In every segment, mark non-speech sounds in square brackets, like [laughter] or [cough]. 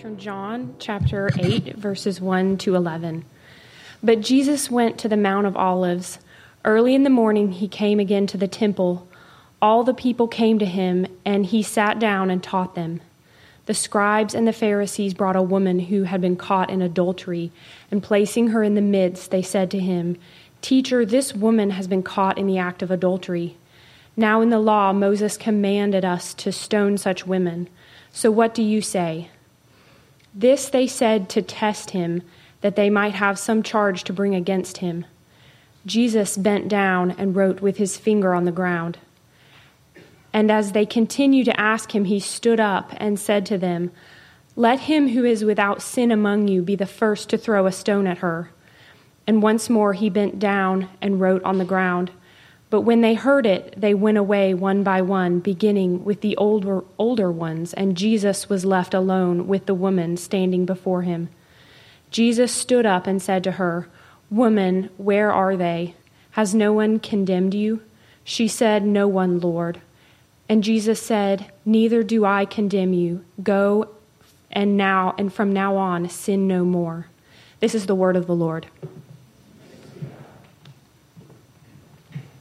from John chapter 8, verses 1 to 11. But Jesus went to the Mount of Olives. Early in the morning, he came again to the temple. All the people came to him, and he sat down and taught them. The scribes and the Pharisees brought a woman who had been caught in adultery, and placing her in the midst, they said to him, Teacher, this woman has been caught in the act of adultery. Now in the law, Moses commanded us to stone such women. So what do you say? This they said to test him, that they might have some charge to bring against him. Jesus bent down and wrote with his finger on the ground. And as they continued to ask him, he stood up and said to them, Let him who is without sin among you be the first to throw a stone at her. And once more he bent down and wrote on the ground. But when they heard it, they went away one by one, beginning with the older, older ones, and Jesus was left alone with the woman standing before him. Jesus stood up and said to her, Woman, where are they? Has no one condemned you? She said, No one, Lord. And Jesus said, Neither do I condemn you. Go and now and from now on sin no more. This is the word of the Lord.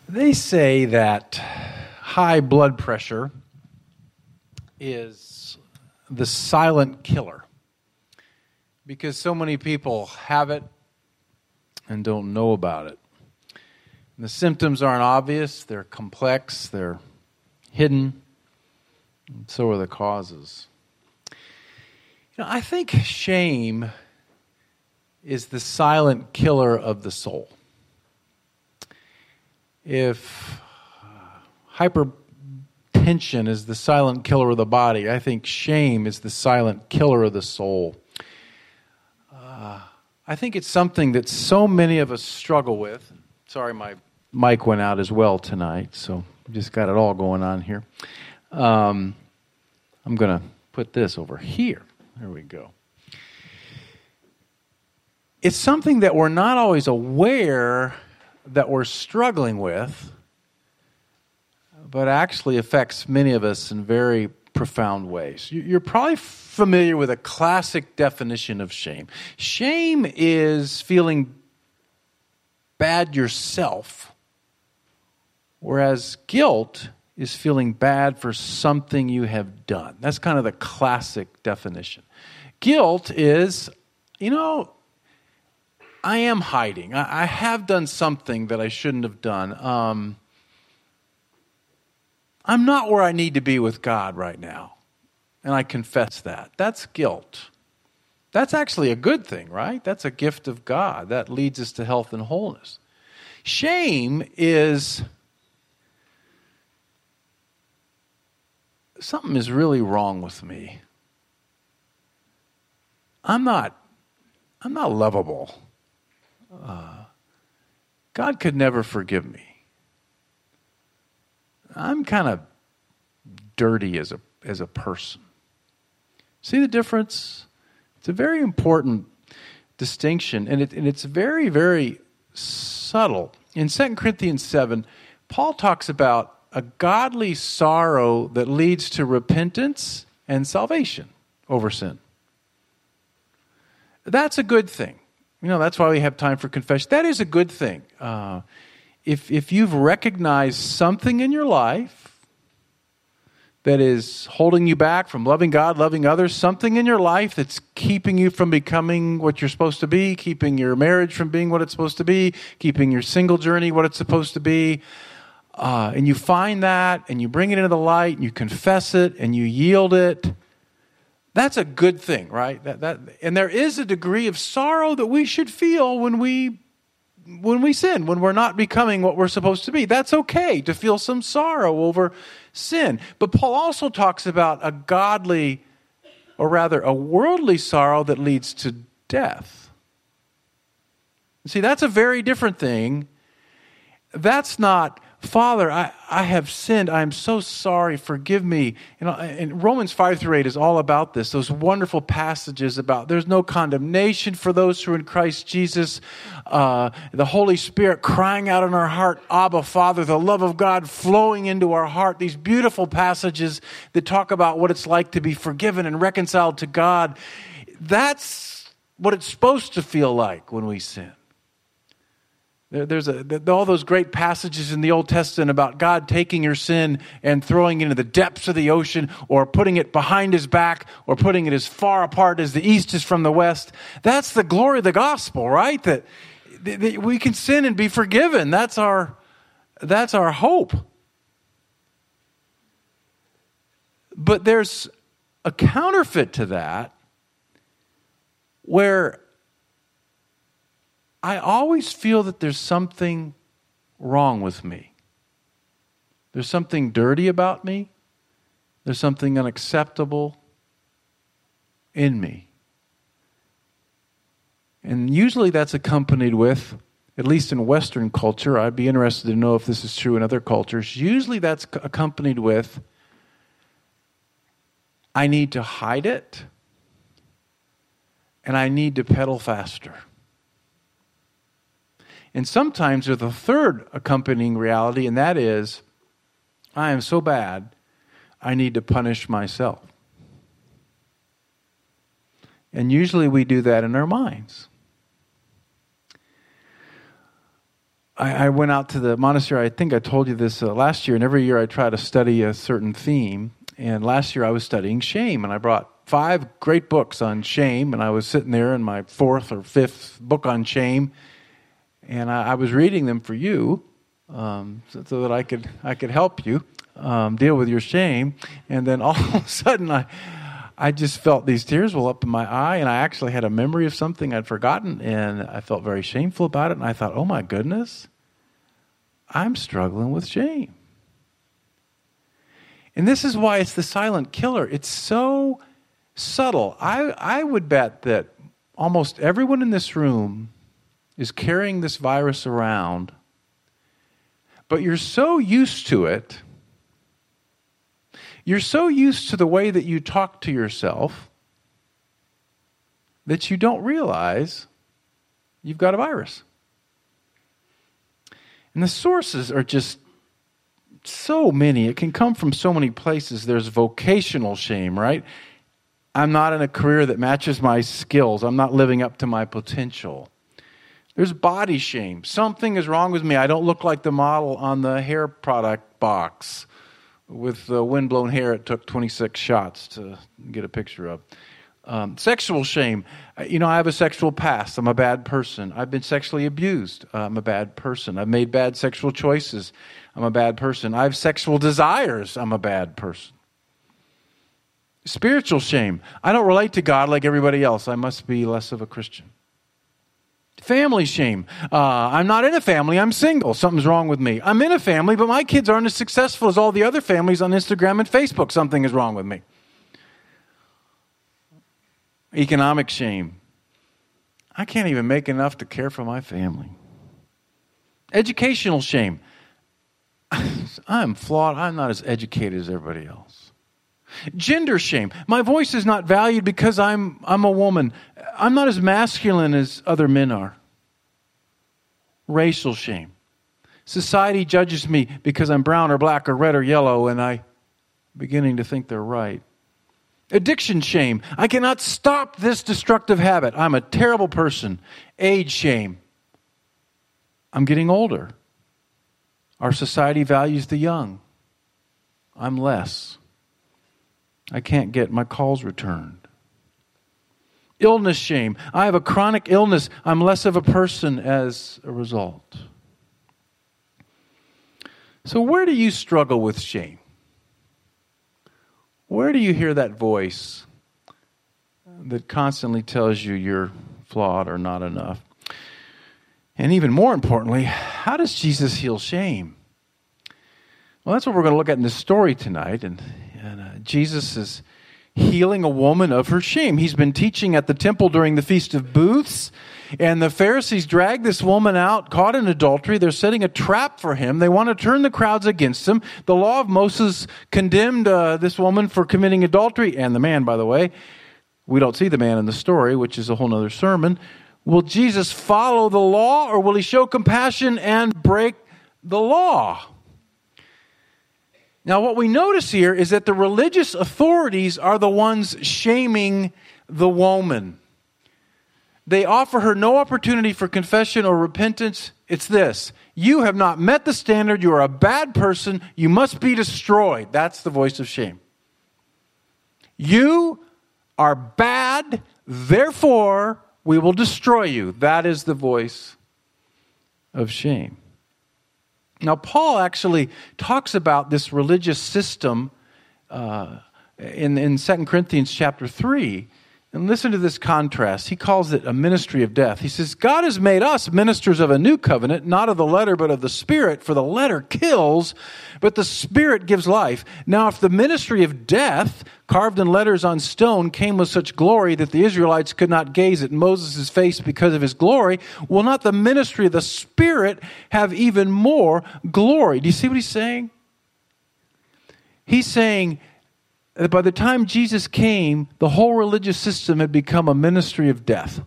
They say that high blood pressure is the silent killer because so many people have it and don't know about it. And the symptoms aren't obvious, they're complex, they're hidden, so are the causes. You know, I think shame is the silent killer of the soul if hypertension is the silent killer of the body, I think shame is the silent killer of the soul. Uh, I think it's something that so many of us struggle with. Sorry, my mic went out as well tonight, so just got it all going on here. Um, I'm going to put this over here. There we go. It's something that we're not always aware that we're struggling with, but actually affects many of us in very profound ways. You're probably familiar with a classic definition of shame. Shame is feeling bad yourself, whereas guilt is feeling bad for something you have done. That's kind of the classic definition. Guilt is, you know, I am hiding. I, I, have done something that I shouldn't have done. Um, I'm not where I need to be with God right now. And I confess that. That's guilt. That's actually a good thing, right? That's a gift of God. That leads us to health and wholeness. Shame is something is really wrong with me. I'm not I'm not lovable uh, God could never forgive me. I'm kind of dirty as a, as a person. See the difference? It's a very important distinction, and, it, and it's very, very subtle. In 2 Corinthians 7, Paul talks about a godly sorrow that leads to repentance and salvation over sin. That's a good thing. You know, that's why we have time for confession. That is a good thing. Uh, if, if you've recognized something in your life that is holding you back from loving God, loving others, something in your life that's keeping you from becoming what you're supposed to be, keeping your marriage from being what it's supposed to be, keeping your single journey what it's supposed to be, uh, and you find that and you bring it into the light and you confess it and you yield it that's a good thing, right? That, that, and there is a degree of sorrow that we should feel when we when we sin, when we're not becoming what we're supposed to be. That's okay to feel some sorrow over sin. But Paul also talks about a godly, or rather a worldly sorrow that leads to death. See, that's a very different thing. That's not Father, I, I have sinned. I am so sorry. Forgive me. Know, and Romans 5 through 8 is all about this. Those wonderful passages about there's no condemnation for those who are in Christ Jesus. Uh, the Holy Spirit crying out in our heart, Abba, Father, the love of God flowing into our heart. These beautiful passages that talk about what it's like to be forgiven and reconciled to God. That's what it's supposed to feel like when we sin. There's a, all those great passages in the Old Testament about God taking your sin and throwing it into the depths of the ocean or putting it behind his back or putting it as far apart as the east is from the west. That's the glory of the gospel, right? That, that we can sin and be forgiven. That's our, that's our hope. But there's a counterfeit to that where I always feel that there's something wrong with me. There's something dirty about me. There's something unacceptable in me. And usually that's accompanied with, at least in Western culture, I'd be interested to know if this is true in other cultures. Usually that's accompanied with, I need to hide it and I need to pedal faster. And sometimes there's a third accompanying reality, and that is, I am so bad, I need to punish myself. And usually we do that in our minds. I, I went out to the monastery, I think I told you this uh, last year, and every year I try to study a certain theme. And last year I was studying shame, and I brought five great books on shame, and I was sitting there in my fourth or fifth book on shame and I, I was reading them for you um, so, so, that I could I could help you um, deal with your shame. And then [laughs] all of a sudden, I I just felt these tears well up in my eye, and I actually had a memory of something I'd forgotten, and I felt very shameful about it. And I thought, oh my goodness, I'm struggling with shame. And this is why it's the silent killer. It's so subtle. I, I would bet that almost everyone in this room is carrying this virus around, but you're so used to it, you're so used to the way that you talk to yourself that you don't realize you've got a virus. And the sources are just so many. It can come from so many places. There's vocational shame, right? I'm not in a career that matches my skills. I'm not living up to my potential. There's body shame. Something is wrong with me. I don't look like the model on the hair product box with the windblown hair it took 26 shots to get a picture of. Um, sexual shame. Uh, you know, I have a sexual past. I'm a bad person. I've been sexually abused. Uh, I'm a bad person. I've made bad sexual choices. I'm a bad person. I have sexual desires. I'm a bad person. Spiritual shame. I don't relate to God like everybody else. I must be less of a Christian. Family shame. Uh, I'm not in a family, I'm single. Something's wrong with me. I'm in a family, but my kids aren't as successful as all the other families on Instagram and Facebook. Something is wrong with me. Economic shame. I can't even make enough to care for my family. Educational shame. [laughs] I'm flawed. I'm not as educated as everybody else. Gender shame. My voice is not valued because I'm, I'm a woman. I'm not as masculine as other men are. Racial shame. Society judges me because I'm brown or black or red or yellow, and I'm beginning to think they're right. Addiction shame. I cannot stop this destructive habit. I'm a terrible person. Age shame. I'm getting older. Our society values the young. I'm less. I can't get my calls returned illness shame. I have a chronic illness. I'm less of a person as a result. So, where do you struggle with shame? Where do you hear that voice that constantly tells you you're flawed or not enough? And even more importantly, how does Jesus heal shame? Well, that's what we're going to look at in this story tonight. And, and uh, Jesus is healing a woman of her shame. He's been teaching at the temple during the Feast of Booths, and the Pharisees drag this woman out, caught in adultery. They're setting a trap for him. They want to turn the crowds against him. The law of Moses condemned uh, this woman for committing adultery, and the man, by the way. We don't see the man in the story, which is a whole other sermon. Will Jesus follow the law, or will he show compassion and break the law? Now, what we notice here is that the religious authorities are the ones shaming the woman. They offer her no opportunity for confession or repentance. It's this You have not met the standard. You are a bad person. You must be destroyed. That's the voice of shame. You are bad. Therefore, we will destroy you. That is the voice of shame. Now, Paul actually talks about this religious system uh, in, in 2 Corinthians chapter 3. And listen to this contrast. He calls it a ministry of death. He says, God has made us ministers of a new covenant, not of the letter, but of the Spirit. For the letter kills, but the Spirit gives life. Now, if the ministry of death, carved in letters on stone, came with such glory that the Israelites could not gaze at Moses' face because of his glory, will not the ministry of the Spirit have even more glory? Do you see what he's saying? He's saying, by the time Jesus came, the whole religious system had become a ministry of death.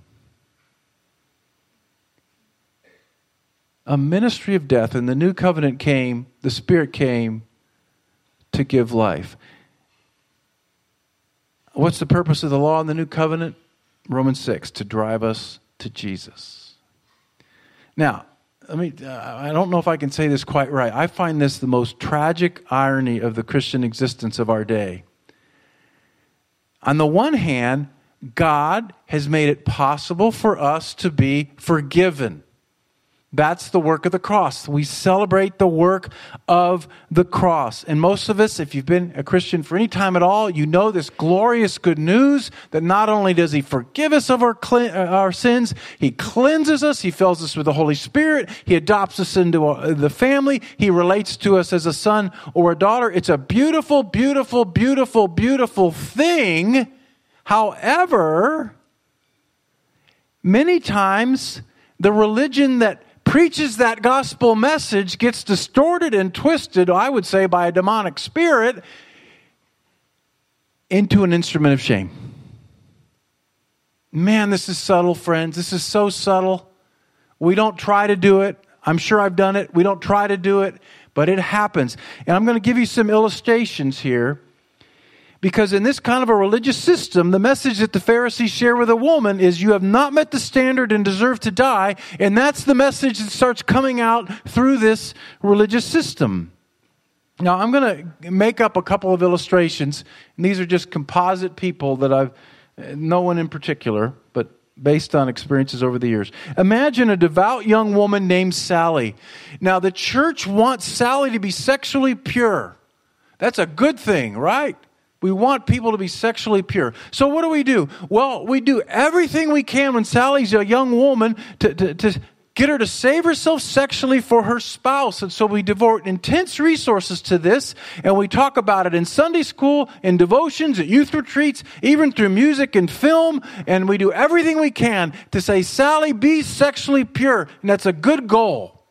A ministry of death. And the new covenant came, the Spirit came to give life. What's the purpose of the law in the new covenant? Romans 6 to drive us to Jesus. Now, I mean, uh, I don't know if I can say this quite right. I find this the most tragic irony of the Christian existence of our day on the one hand, God has made it possible for us to be forgiven. That's the work of the cross. We celebrate the work of the cross. And most of us, if you've been a Christian for any time at all, you know this glorious good news that not only does He forgive us of our, uh, our sins, He cleanses us, He fills us with the Holy Spirit, He adopts us into uh, the family, He relates to us as a son or a daughter. It's a beautiful, beautiful, beautiful, beautiful thing. However, many times the religion that preaches that gospel message gets distorted and twisted, I would say, by a demonic spirit into an instrument of shame. Man, this is subtle, friends. This is so subtle. We don't try to do it. I'm sure I've done it. We don't try to do it, but it happens. And I'm going to give you some illustrations here because in this kind of a religious system, the message that the Pharisees share with a woman is you have not met the standard and deserve to die. And that's the message that starts coming out through this religious system. Now, I'm going to make up a couple of illustrations. And these are just composite people that I've, no one in particular, but based on experiences over the years. Imagine a devout young woman named Sally. Now, the church wants Sally to be sexually pure. That's a good thing, right? We want people to be sexually pure. So what do we do? Well, we do everything we can when Sally's a young woman to, to, to get her to save herself sexually for her spouse. And so we devote intense resources to this, and we talk about it in Sunday school, in devotions, at youth retreats, even through music and film, and we do everything we can to say, Sally, be sexually pure. And that's a good goal.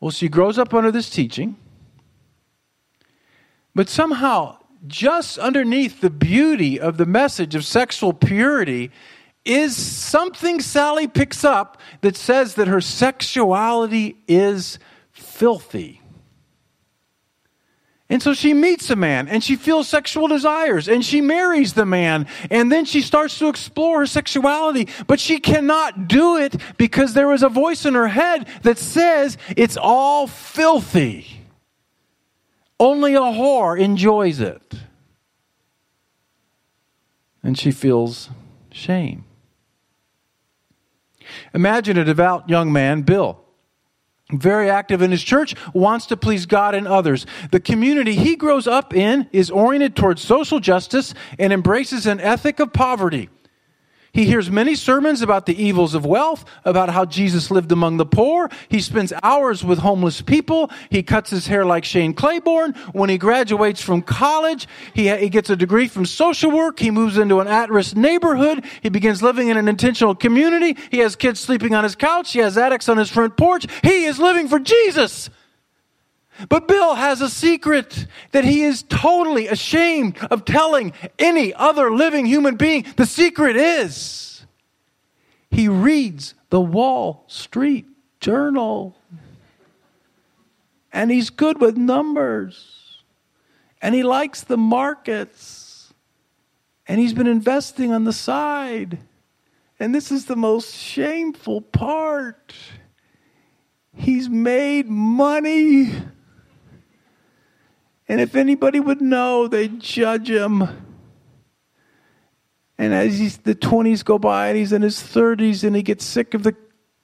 Well, she grows up under this teaching, but somehow just underneath the beauty of the message of sexual purity is something Sally picks up that says that her sexuality is filthy. And so she meets a man and she feels sexual desires and she marries the man and then she starts to explore her sexuality, but she cannot do it because there is a voice in her head that says it's all filthy. Only a whore enjoys it. And she feels shame. Imagine a devout young man, Bill, very active in his church, wants to please God and others. The community he grows up in is oriented towards social justice and embraces an ethic of poverty. He hears many sermons about the evils of wealth, about how Jesus lived among the poor. He spends hours with homeless people. He cuts his hair like Shane Claiborne. When he graduates from college, he, he gets a degree from social work. He moves into an at-risk neighborhood. He begins living in an intentional community. He has kids sleeping on his couch. He has addicts on his front porch. He is living for Jesus. But Bill has a secret that he is totally ashamed of telling any other living human being. The secret is he reads the Wall Street Journal. And he's good with numbers. And he likes the markets. And he's been investing on the side. And this is the most shameful part. He's made money. And if anybody would know, they'd judge him. And as the 20s go by and he's in his 30s and he gets sick of the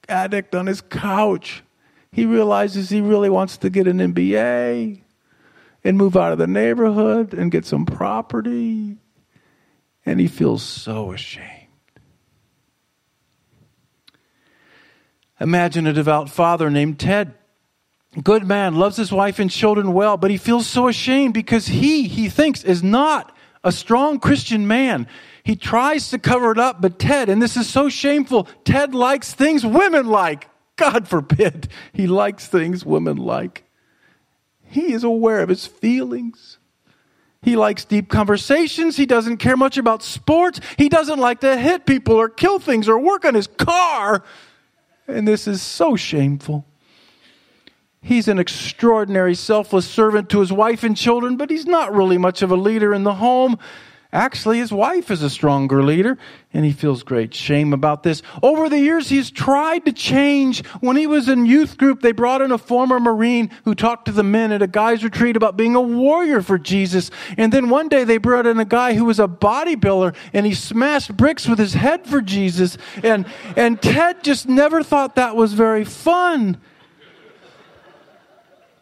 addict on his couch, he realizes he really wants to get an MBA and move out of the neighborhood and get some property. And he feels so ashamed. Imagine a devout father named Ted good man, loves his wife and children well, but he feels so ashamed because he, he thinks, is not a strong Christian man. He tries to cover it up, but Ted, and this is so shameful, Ted likes things women like. God forbid he likes things women like. He is aware of his feelings. He likes deep conversations. He doesn't care much about sports. He doesn't like to hit people or kill things or work on his car. And this is so shameful. He's an extraordinary, selfless servant to his wife and children, but he's not really much of a leader in the home. Actually, his wife is a stronger leader, and he feels great shame about this. Over the years, he's tried to change. When he was in youth group, they brought in a former Marine who talked to the men at a guy's retreat about being a warrior for Jesus. And then one day they brought in a guy who was a bodybuilder, and he smashed bricks with his head for Jesus. And, and Ted just never thought that was very fun.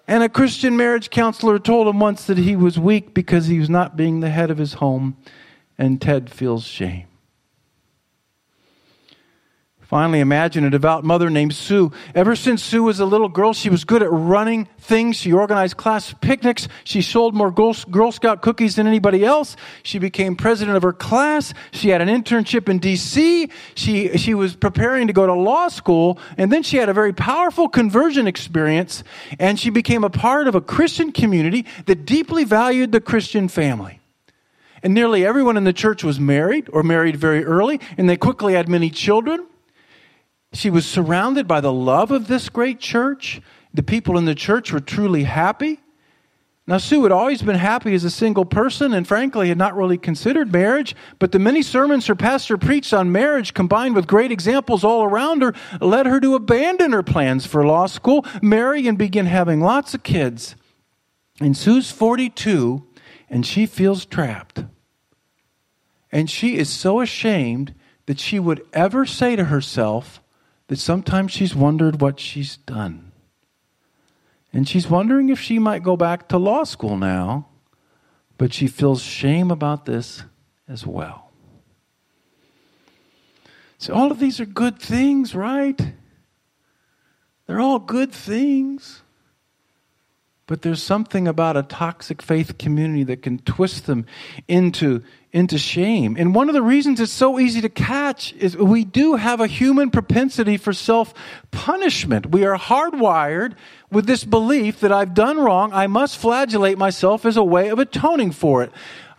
And a Christian marriage counselor told him once that he was weak because he was not being the head of his home, and Ted feels shame. Finally, imagine a devout mother named Sue. Ever since Sue was a little girl, she was good at running things. She organized class picnics. She sold more Girl, Scout cookies than anybody else. She became president of her class. She had an internship in D.C. She, she was preparing to go to law school. And then she had a very powerful conversion experience. And she became a part of a Christian community that deeply valued the Christian family. And nearly everyone in the church was married or married very early. And they quickly had many children. She was surrounded by the love of this great church. The people in the church were truly happy. Now, Sue had always been happy as a single person and frankly had not really considered marriage, but the many sermons her pastor preached on marriage, combined with great examples all around her, led her to abandon her plans for law school, marry, and begin having lots of kids. And Sue's 42, and she feels trapped. And she is so ashamed that she would ever say to herself, that sometimes she's wondered what she's done. And she's wondering if she might go back to law school now, but she feels shame about this as well. So, all of these are good things, right? They're all good things. But there's something about a toxic faith community that can twist them into, into shame. And one of the reasons it's so easy to catch is we do have a human propensity for self punishment. We are hardwired with this belief that I've done wrong, I must flagellate myself as a way of atoning for it.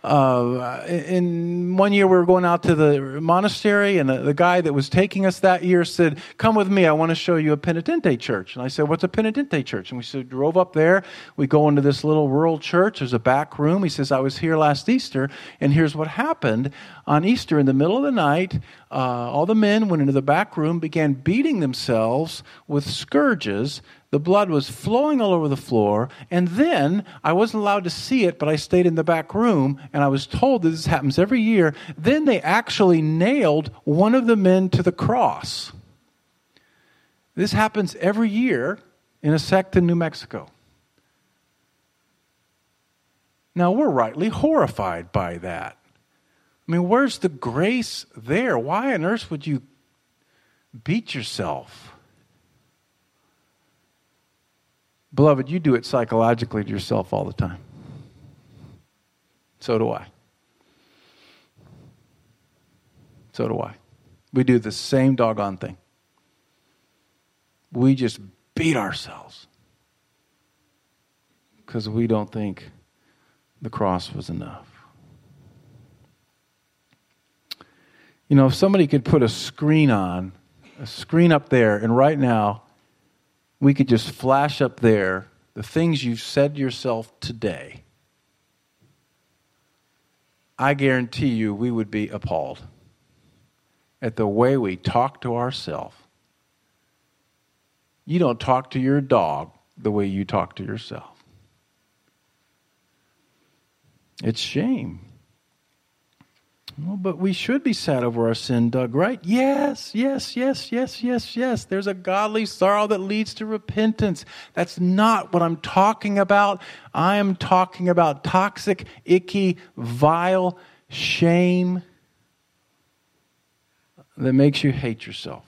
Uh, in one year, we were going out to the monastery, and the, the, guy that was taking us that year said, "Come with me. I want to show you a penitente church." And I said, "What's a penitente church?" And we said, drove up there. We go into this little rural church. There's a back room. He says, "I was here last Easter, and here's what happened on Easter. In the middle of the night, uh, all the men went into the back room, began beating themselves with scourges." The blood was flowing all over the floor. And then I wasn't allowed to see it, but I stayed in the back room and I was told that this happens every year. Then they actually nailed one of the men to the cross. This happens every year in a sect in New Mexico. Now, we're rightly horrified by that. I mean, where's the grace there? Why on earth would you beat yourself? Beloved, you do it psychologically to yourself all the time. So do I. So do I. We do the same doggone thing. We just beat ourselves because we don't think the cross was enough. You know, if somebody could put a screen on, a screen up there, and right now we could just flash up there the things you've said to yourself today, I guarantee you we would be appalled at the way we talk to ourselves. You don't talk to your dog the way you talk to yourself. It's shame. Well, but we should be sad over our sin, Doug, right? Yes, yes, yes, yes, yes, yes. There's a godly sorrow that leads to repentance. That's not what I'm talking about. I am talking about toxic, icky, vile shame that makes you hate yourself.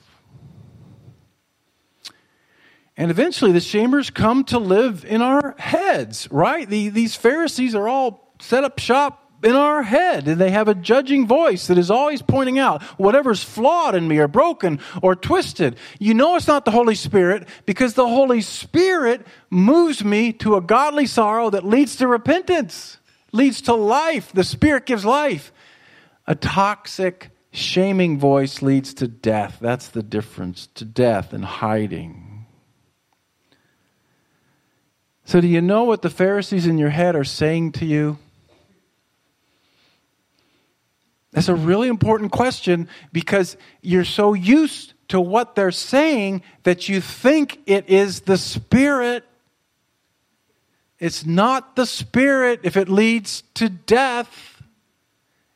And eventually, the shamers come to live in our heads, right? The, these Pharisees are all set up shop in our head. And they have a judging voice that is always pointing out whatever's flawed in me or broken or twisted. You know it's not the Holy Spirit because the Holy Spirit moves me to a godly sorrow that leads to repentance, leads to life. The Spirit gives life. A toxic, shaming voice leads to death. That's the difference to death and hiding. So, do you know what the Pharisees in your head are saying to you? That's a really important question because you're so used to what they're saying that you think it is the Spirit. It's not the Spirit if it leads to death.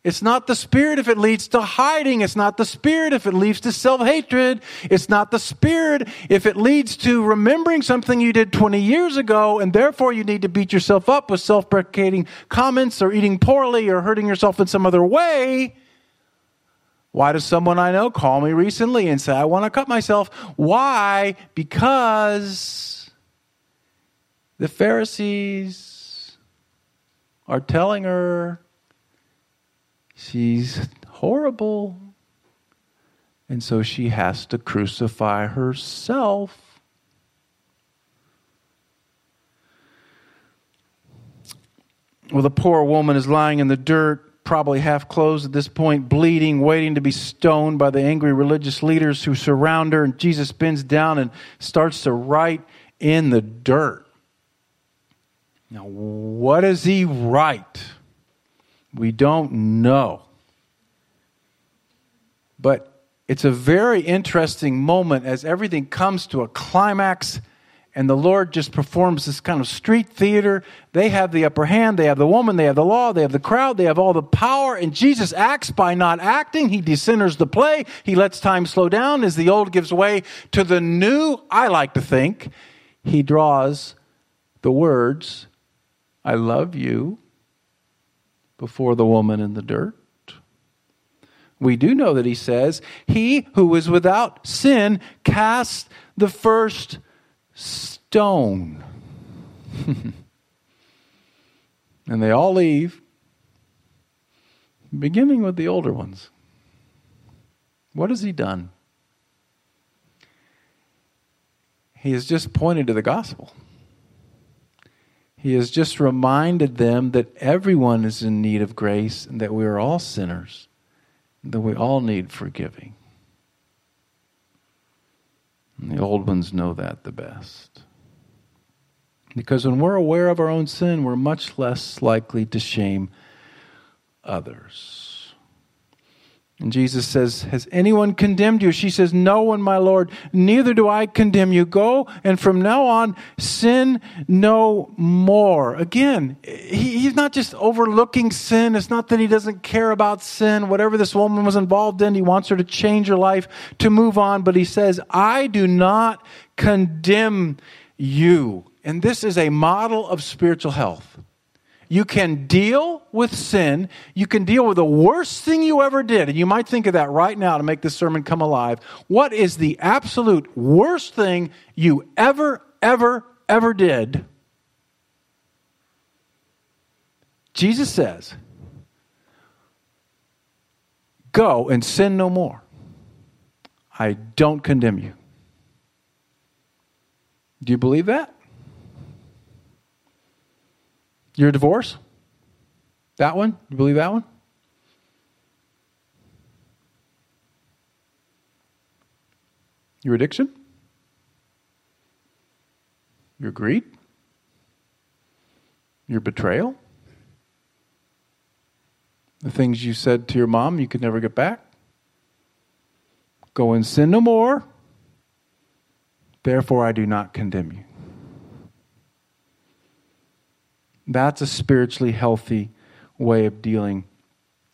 It's not the Spirit if it leads to hiding. It's not the Spirit if it leads to self hatred. It's not the Spirit if it leads to remembering something you did 20 years ago and therefore you need to beat yourself up with self deprecating comments or eating poorly or hurting yourself in some other way. Why does someone I know call me recently and say, I want to cut myself? Why? Because the Pharisees are telling her She's horrible. And so she has to crucify herself. Well, the poor woman is lying in the dirt, probably half clothed at this point, bleeding, waiting to be stoned by the angry religious leaders who surround her. And Jesus bends down and starts to write in the dirt. Now, what does he write? We don't know. But it's a very interesting moment as everything comes to a climax and the Lord just performs this kind of street theater. They have the upper hand, they have the woman, they have the law, they have the crowd, they have all the power, and Jesus acts by not acting. He decenters the play, he lets time slow down as the old gives way to the new. I like to think he draws the words, I love you, before the woman in the dirt. We do know that he says, He who is without sin cast the first stone. [laughs] and they all leave, beginning with the older ones. What has he done? He has just pointed to the gospel. He has just reminded them that everyone is in need of grace and that we are all sinners, that we all need forgiving. And the old ones know that the best. Because when we're aware of our own sin, we're much less likely to shame others. And Jesus says, Has anyone condemned you? She says, No one, my Lord. Neither do I condemn you. Go and from now on sin no more. Again, he, he's not just overlooking sin. It's not that he doesn't care about sin. Whatever this woman was involved in, he wants her to change her life, to move on. But he says, I do not condemn you. And this is a model of spiritual health. You can deal with sin. You can deal with the worst thing you ever did. And you might think of that right now to make this sermon come alive. What is the absolute worst thing you ever, ever, ever did? Jesus says, Go and sin no more. I don't condemn you. Do you believe that? Your divorce? That one? You believe that one? Your addiction? Your greed? Your betrayal? The things you said to your mom you could never get back? Go and sin no more. Therefore, I do not condemn you. That's a spiritually healthy way of dealing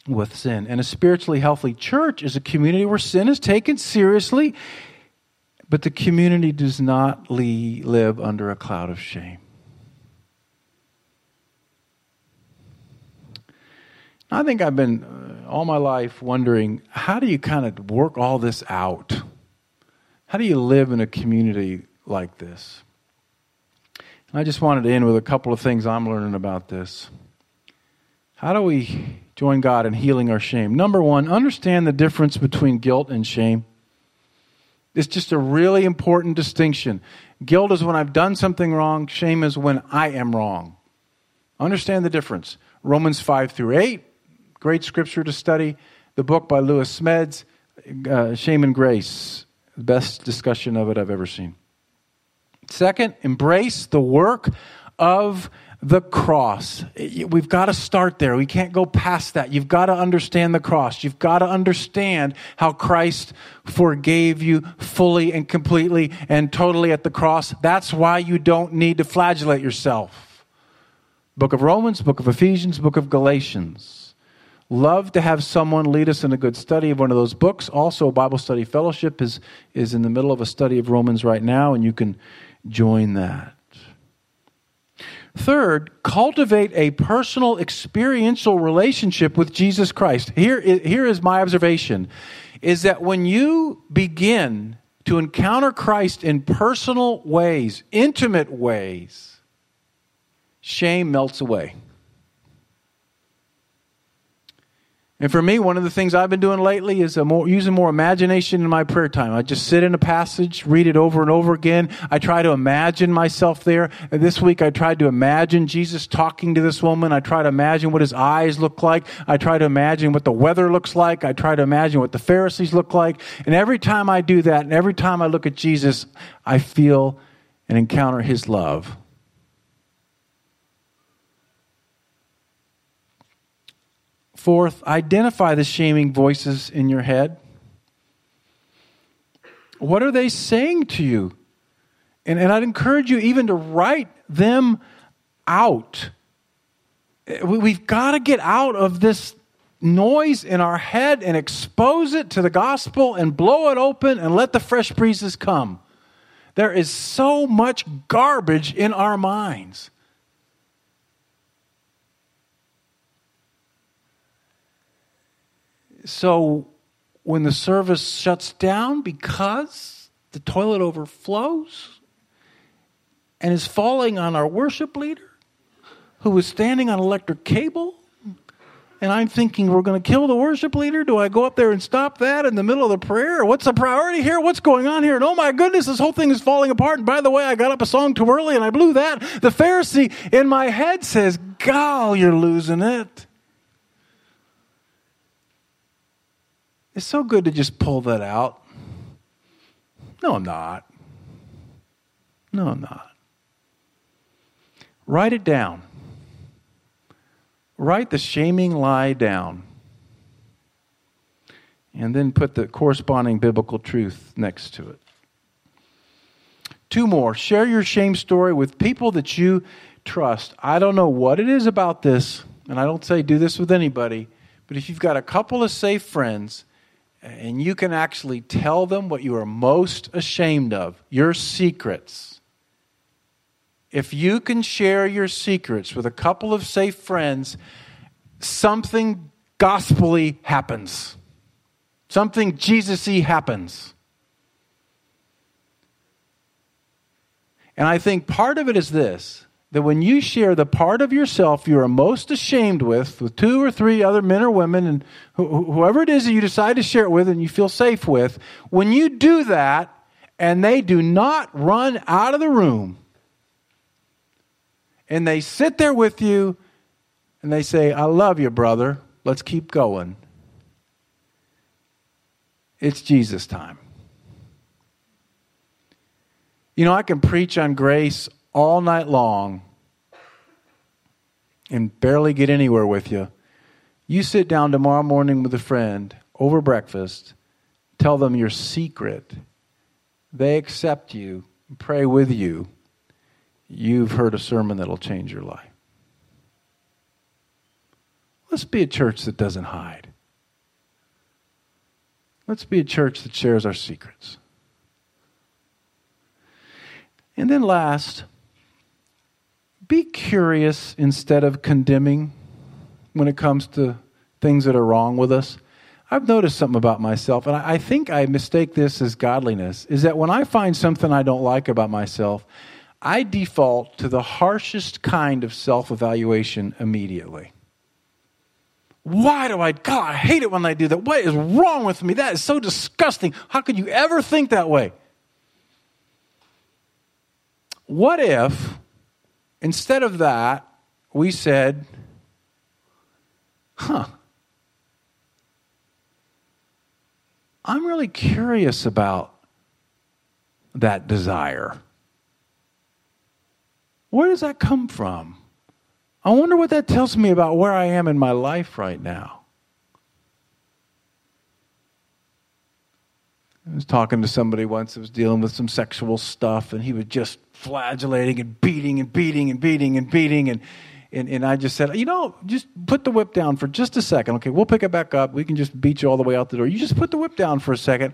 with sin. And a spiritually healthy church is a community where sin is taken seriously, but the community does not live under a cloud of shame. I think I've been uh, all my life wondering how do you kind of work all this out? How do you live in a community like this? I just wanted to end with a couple of things I'm learning about this. How do we join God in healing our shame? Number one, understand the difference between guilt and shame. It's just a really important distinction. Guilt is when I've done something wrong, shame is when I am wrong. Understand the difference. Romans 5 through 8, great scripture to study. The book by Lewis Smedes, uh, Shame and Grace, the best discussion of it I've ever seen. Second, embrace the work of the cross. We've got to start there. We can't go past that. You've got to understand the cross. You've got to understand how Christ forgave you fully and completely and totally at the cross. That's why you don't need to flagellate yourself. Book of Romans, book of Ephesians, book of Galatians. Love to have someone lead us in a good study of one of those books. Also, Bible Study Fellowship is, is in the middle of a study of Romans right now, and you can join that. Third, cultivate a personal experiential relationship with Jesus Christ. Here, here is my observation is that when you begin to encounter Christ in personal ways, intimate ways, shame melts away. And for me, one of the things I've been doing lately is more, using more imagination in my prayer time. I just sit in a passage, read it over and over again. I try to imagine myself there. And this week, I tried to imagine Jesus talking to this woman. I try to imagine what his eyes look like. I try to imagine what the weather looks like. I try to imagine what the Pharisees look like. And every time I do that, and every time I look at Jesus, I feel and encounter his love. Fourth, identify the shaming voices in your head. What are they saying to you? And, and I'd encourage you even to write them out. We've got to get out of this noise in our head and expose it to the gospel and blow it open and let the fresh breezes come. There is so much garbage in our minds. So when the service shuts down because the toilet overflows and is falling on our worship leader who was standing on electric cable, and I'm thinking we're going to kill the worship leader. Do I go up there and stop that in the middle of the prayer? What's the priority here? What's going on here? And oh my goodness, this whole thing is falling apart. And by the way, I got up a song too early and I blew that. The Pharisee in my head says, Gal, you're losing it. It's so good to just pull that out. No, I'm not. No, I'm not. Write it down. Write the shaming lie down. And then put the corresponding biblical truth next to it. Two more. Share your shame story with people that you trust. I don't know what it is about this, and I don't say do this with anybody, but if you've got a couple of safe friends, and you can actually tell them what you are most ashamed of, your secrets. if you can share your secrets with a couple of safe friends, something gospelly happens. Something Jesus y happens. And I think part of it is this that when you share the part of yourself you are most ashamed with, with two or three other men or women, and wh- whoever it is that you decide to share it with and you feel safe with, when you do that and they do not run out of the room and they sit there with you and they say, I love you, brother, let's keep going. It's Jesus time. You know, I can preach on grace all night long and barely get anywhere with you. You sit down tomorrow morning with a friend over breakfast, tell them your secret. They accept you, pray with you. You've heard a sermon that'll change your life. Let's be a church that doesn't hide. Let's be a church that shares our secrets. And then last, be curious instead of condemning when it comes to things that are wrong with us. I've noticed something about myself, and I think I mistake this as godliness, is that when I find something I don't like about myself, I default to the harshest kind of self evaluation immediately. Why do I, God, I hate it when I do that. What is wrong with me? That is so disgusting. How could you ever think that way? What if, instead of that, we said, huh, I'm really curious about that desire. Where does that come from? I wonder what that tells me about where I am in my life right now. I was talking to somebody once that was dealing with some sexual stuff, and he was just flagellating and beating and beating and beating and beating. And, and, and I just said, You know, just put the whip down for just a second. Okay, we'll pick it back up. We can just beat you all the way out the door. You just put the whip down for a second.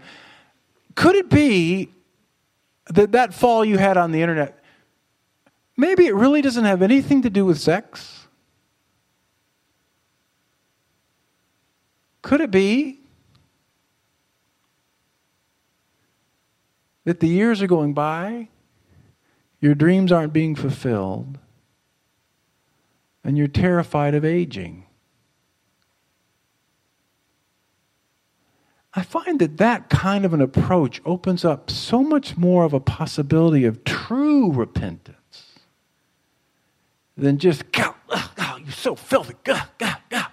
Could it be that that fall you had on the internet, maybe it really doesn't have anything to do with sex? Could it be that the years are going by, your dreams aren't being fulfilled, and you're terrified of aging. I find that that kind of an approach opens up so much more of a possibility of true repentance than just, God, oh, you're so filthy. God, God, God.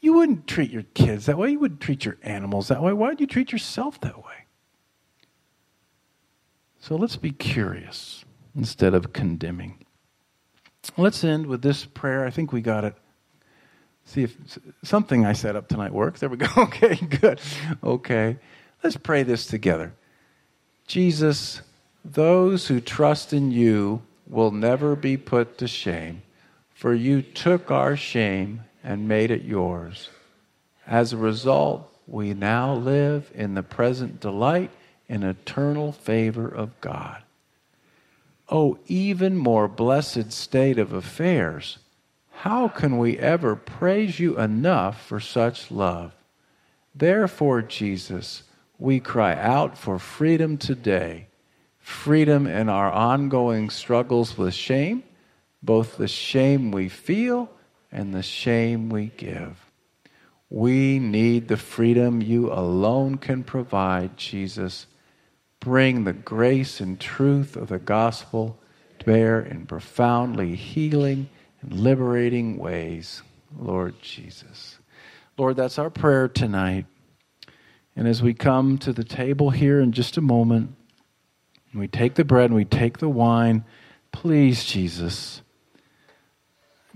You wouldn't treat your kids that way. You wouldn't treat your animals that way. Why would you treat yourself that way? So let's be curious instead of condemning. Let's end with this prayer. I think we got it. See if something I set up tonight works. There we go. [laughs] Okay, good. Okay. Let's pray this together. Jesus, those who trust in you will never be put to shame, for you took our shame and made it yours. As a result, we now live in the present delight and eternal favor of God. Oh, even more blessed state of affairs. How can we ever praise you enough for such love? Therefore, Jesus, we cry out for freedom today, freedom in our ongoing struggles with shame, both the shame we feel and the shame we give. We need the freedom you alone can provide, Jesus bring the grace and truth of the gospel to bear in profoundly healing and liberating ways, Lord Jesus. Lord, that's our prayer tonight. And as we come to the table here in just a moment, we take the bread and we take the wine, please, Jesus,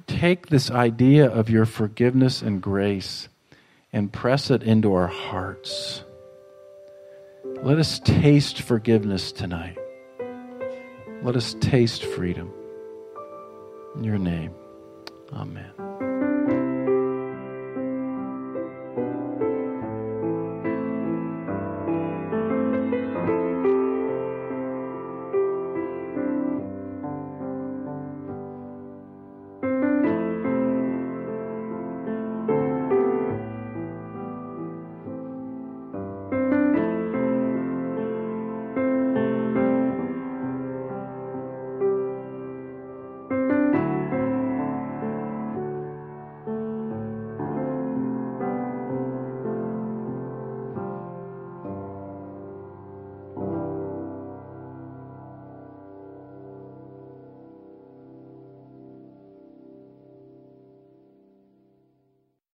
take this idea of your forgiveness and grace and press it into our hearts. Let us taste forgiveness tonight. Let us taste freedom. In your name, amen.